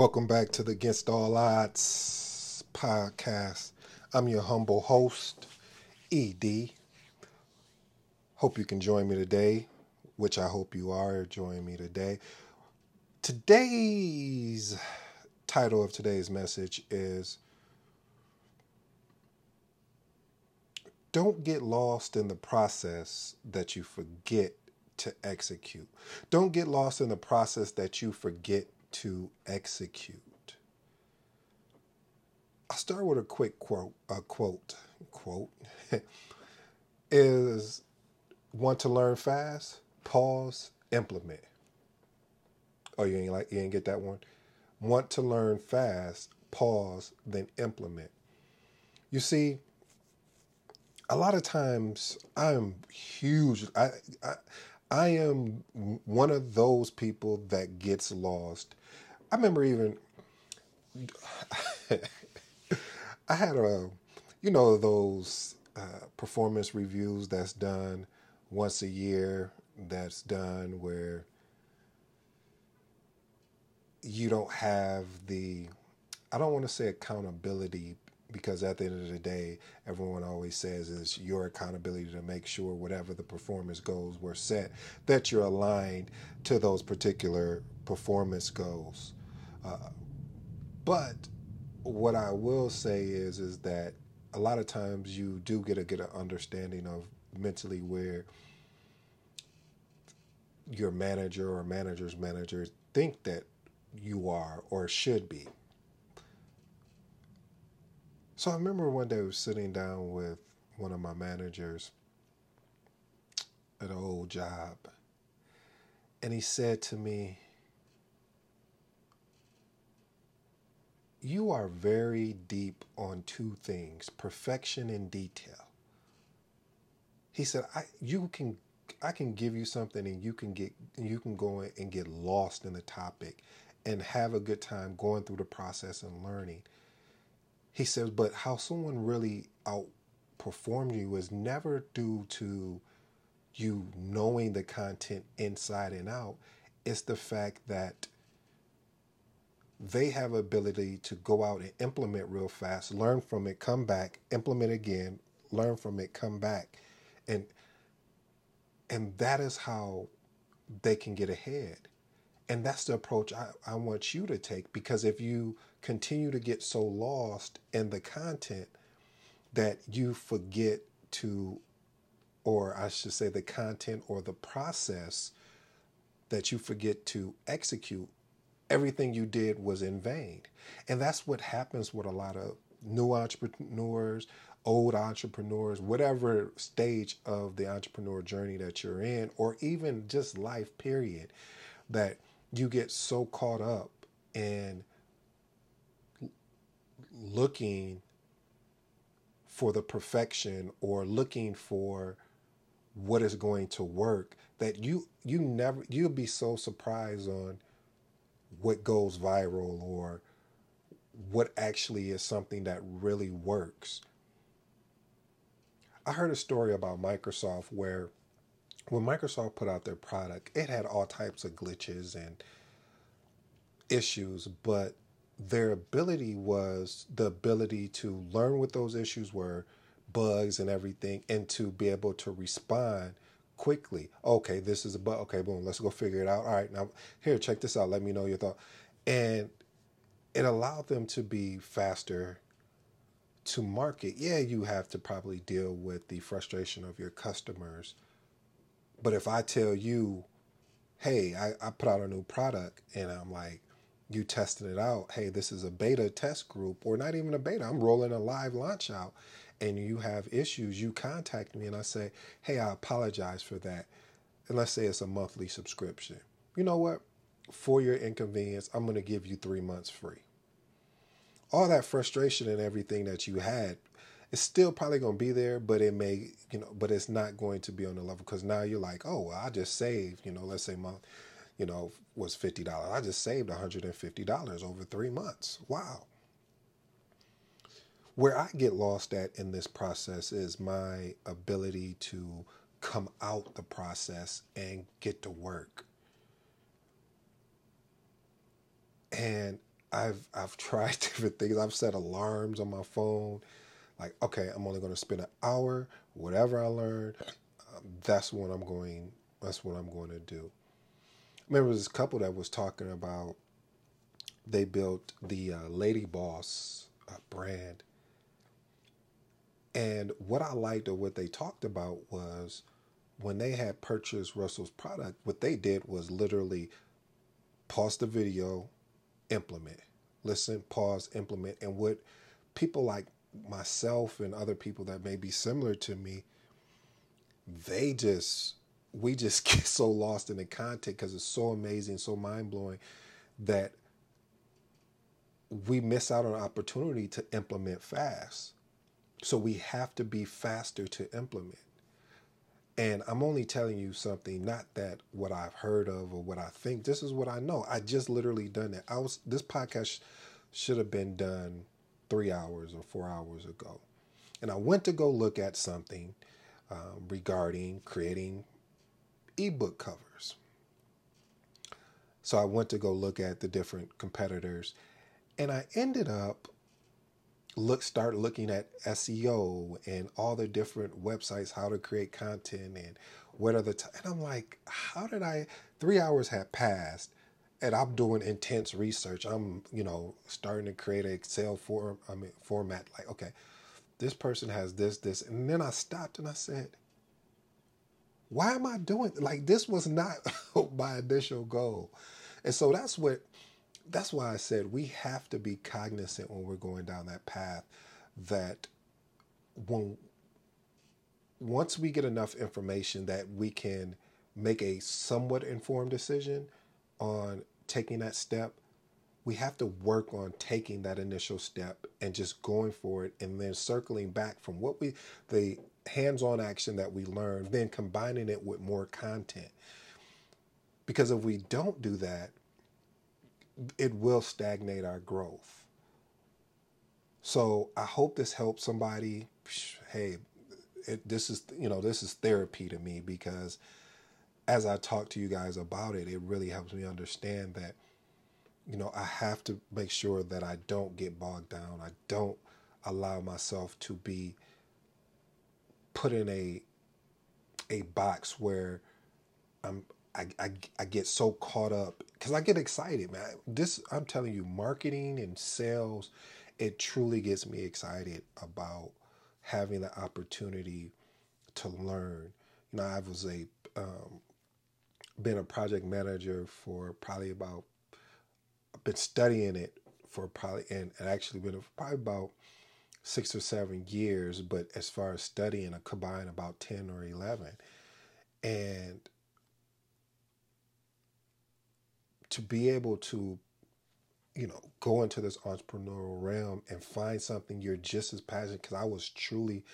Welcome back to the Against All Odds podcast. I'm your humble host, ED. Hope you can join me today, which I hope you are joining me today. Today's title of today's message is Don't get lost in the process that you forget to execute. Don't get lost in the process that you forget to execute. I'll start with a quick quote. A quote. Quote is want to learn fast. Pause. Implement. Oh, you ain't like you ain't get that one. Want to learn fast. Pause. Then implement. You see, a lot of times I'm huge. I, I I am one of those people that gets lost. I remember even I had a you know those uh, performance reviews that's done once a year that's done where you don't have the I don't want to say accountability because at the end of the day, everyone always says is your accountability to make sure whatever the performance goals were set, that you're aligned to those particular performance goals. Uh, but what I will say is is that a lot of times you do get a get an understanding of mentally where your manager or manager's manager think that you are or should be so I remember one day I was sitting down with one of my managers at an old job, and he said to me, You are very deep on two things perfection and detail. He said, I you can I can give you something and you can get you can go and get lost in the topic and have a good time going through the process and learning. He says, but how someone really outperformed you is never due to you knowing the content inside and out. It's the fact that they have ability to go out and implement real fast, learn from it, come back, implement again, learn from it, come back. And and that is how they can get ahead. And that's the approach I, I want you to take because if you continue to get so lost in the content that you forget to, or I should say, the content or the process that you forget to execute, everything you did was in vain. And that's what happens with a lot of new entrepreneurs, old entrepreneurs, whatever stage of the entrepreneur journey that you're in, or even just life, period, that you get so caught up in looking for the perfection or looking for what is going to work that you you never you'll be so surprised on what goes viral or what actually is something that really works. I heard a story about Microsoft where when Microsoft put out their product, it had all types of glitches and issues, but their ability was the ability to learn what those issues were, bugs and everything, and to be able to respond quickly. Okay, this is a bug. Okay, boom, let's go figure it out. All right, now here, check this out. Let me know your thought. And it allowed them to be faster to market. Yeah, you have to probably deal with the frustration of your customers but if I tell you, hey, I, I put out a new product and I'm like, you testing it out, hey, this is a beta test group, or not even a beta, I'm rolling a live launch out, and you have issues, you contact me and I say, hey, I apologize for that. And let's say it's a monthly subscription. You know what? For your inconvenience, I'm going to give you three months free. All that frustration and everything that you had it's still probably going to be there, but it may, you know, but it's not going to be on the level because now you're like, oh, well, I just saved, you know, let's say my, you know, was fifty dollars. I just saved one hundred and fifty dollars over three months. Wow. Where I get lost at in this process is my ability to come out the process and get to work. And I've I've tried different things. I've set alarms on my phone. Like, okay, I'm only going to spend an hour. Whatever I learn, um, that's what I'm going. That's what I'm going to do. Remember this couple that was talking about. They built the uh, Lady Boss uh, brand, and what I liked or what they talked about was when they had purchased Russell's product. What they did was literally pause the video, implement, listen, pause, implement. And what people like myself and other people that may be similar to me, they just, we just get so lost in the content because it's so amazing, so mind blowing that we miss out on opportunity to implement fast. So we have to be faster to implement. And I'm only telling you something, not that what I've heard of or what I think. This is what I know. I just literally done it. I was this podcast should have been done three hours or four hours ago, and I went to go look at something um, regarding creating ebook covers. So I went to go look at the different competitors, and I ended up look start looking at SEO and all the different websites, how to create content and what are the t- and I'm like, how did I three hours had passed and I'm doing intense research. I'm, you know, starting to create an Excel form I mean format like, okay, this person has this, this, and then I stopped and I said, why am I doing like this was not my initial goal. And so that's what that's why I said we have to be cognizant when we're going down that path that when once we get enough information that we can make a somewhat informed decision on taking that step, we have to work on taking that initial step and just going for it and then circling back from what we the hands-on action that we learn, then combining it with more content. Because if we don't do that, it will stagnate our growth. So I hope this helps somebody. Hey, it, this is you know this is therapy to me because as I talk to you guys about it, it really helps me understand that you know I have to make sure that I don't get bogged down. I don't allow myself to be put in a a box where I'm I, I, I get so caught up because I get excited, man. This I'm telling you, marketing and sales, it truly gets me excited about having the opportunity to learn. You know, I was a um, been a project manager for probably about I've been studying it for probably and, and actually been probably about six or seven years, but as far as studying, I combined about ten or eleven, and to be able to you know go into this entrepreneurial realm and find something you're just as passionate because i was truly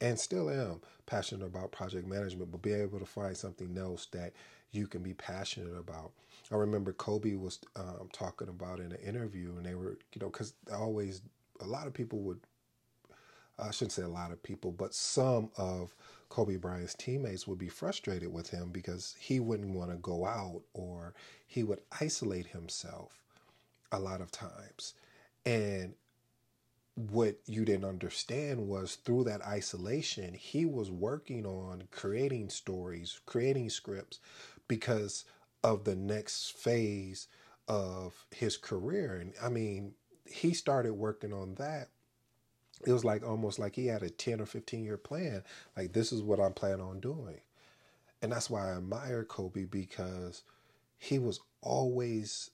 and still am passionate about project management but be able to find something else that you can be passionate about. I remember kobe was um, talking about in an interview and they were you know because always a lot of people would i shouldn't say a lot of people but some of Kobe Bryant's teammates would be frustrated with him because he wouldn't want to go out or he would isolate himself a lot of times. And what you didn't understand was through that isolation, he was working on creating stories, creating scripts because of the next phase of his career. And I mean, he started working on that it was like almost like he had a 10 or 15 year plan. Like, this is what I'm planning on doing. And that's why I admire Kobe because he was always,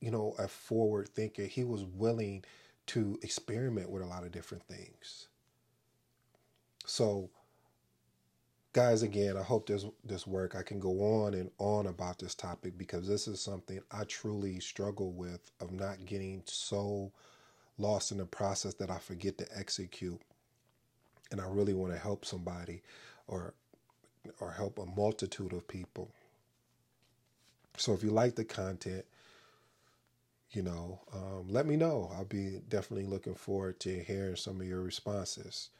you know, a forward thinker. He was willing to experiment with a lot of different things. So, guys, again, I hope this this work. I can go on and on about this topic because this is something I truly struggle with of not getting so lost in the process that I forget to execute. And I really want to help somebody or or help a multitude of people. So if you like the content, you know, um, let me know. I'll be definitely looking forward to hearing some of your responses.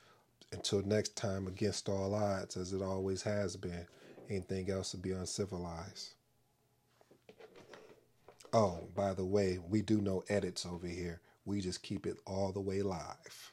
Until next time, against all odds, as it always has been, anything else would be uncivilized. Oh, by the way, we do no edits over here. We just keep it all the way live.